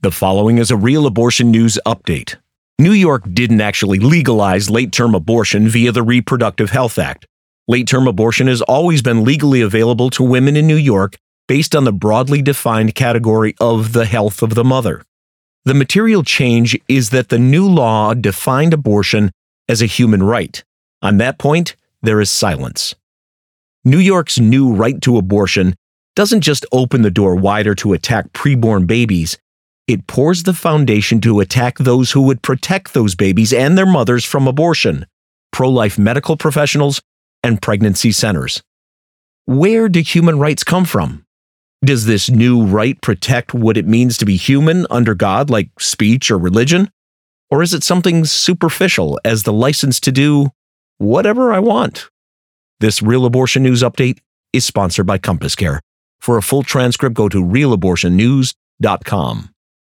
The following is a real abortion news update. New York didn't actually legalize late term abortion via the Reproductive Health Act. Late term abortion has always been legally available to women in New York based on the broadly defined category of the health of the mother. The material change is that the new law defined abortion as a human right. On that point, there is silence. New York's new right to abortion doesn't just open the door wider to attack preborn babies, it pours the foundation to attack those who would protect those babies and their mothers from abortion pro life medical professionals and pregnancy centers. Where do human rights come from? Does this new right protect what it means to be human under God, like speech or religion? Or is it something superficial as the license to do whatever I want? This Real Abortion News Update is sponsored by CompassCare. For a full transcript, go to realabortionnews.com.